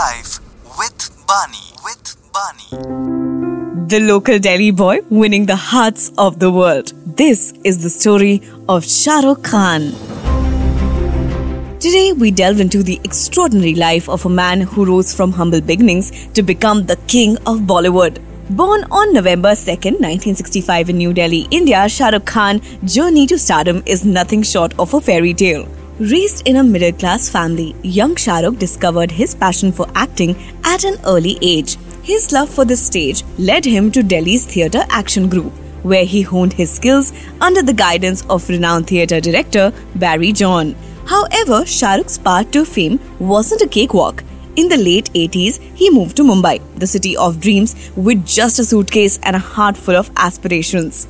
life with Bani. With Bani. The local Delhi boy winning the hearts of the world. This is the story of Shah Rukh Khan. Today, we delve into the extraordinary life of a man who rose from humble beginnings to become the king of Bollywood. Born on November 2nd, 1965 in New Delhi, India, Shah Rukh Khan's journey to stardom is nothing short of a fairy tale. Raised in a middle class family, young Shahrukh discovered his passion for acting at an early age. His love for the stage led him to Delhi's Theatre Action Group, where he honed his skills under the guidance of renowned theatre director Barry John. However, Shahrukh's path to fame wasn't a cakewalk. In the late 80s, he moved to Mumbai, the city of dreams, with just a suitcase and a heart full of aspirations.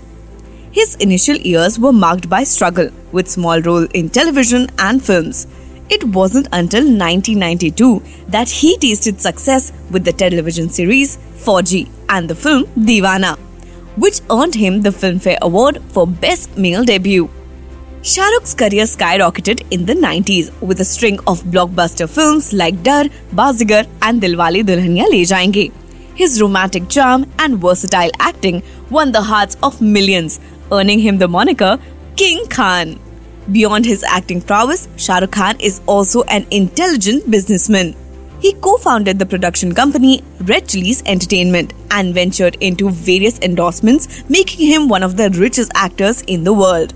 His initial years were marked by struggle, with small roles in television and films. It wasn't until 1992 that he tasted success with the television series Fauji and the film Deewana, which earned him the Filmfare Award for Best Male Debut. Shah Rukh's career skyrocketed in the 90s with a string of blockbuster films like Dar, Bazigar, and Dilwale Dulhania Le Jayenge. His romantic charm and versatile acting won the hearts of millions, earning him the moniker King Khan. Beyond his acting prowess, Shah Rukh Khan is also an intelligent businessman. He co founded the production company Red Chillies Entertainment and ventured into various endorsements, making him one of the richest actors in the world.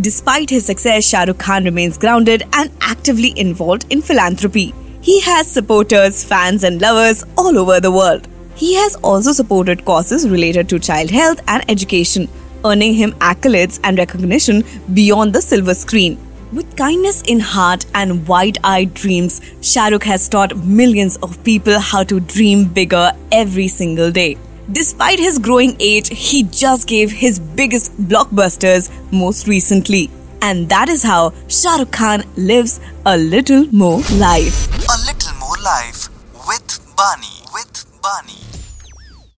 Despite his success, Shah Rukh Khan remains grounded and actively involved in philanthropy. He has supporters, fans, and lovers all over the world. He has also supported causes related to child health and education, earning him accolades and recognition beyond the silver screen. With kindness in heart and wide eyed dreams, Shahrukh has taught millions of people how to dream bigger every single day. Despite his growing age, he just gave his biggest blockbusters most recently. And that is how Shahrukh Khan lives a little more life. A little more life with Bani. With Bani.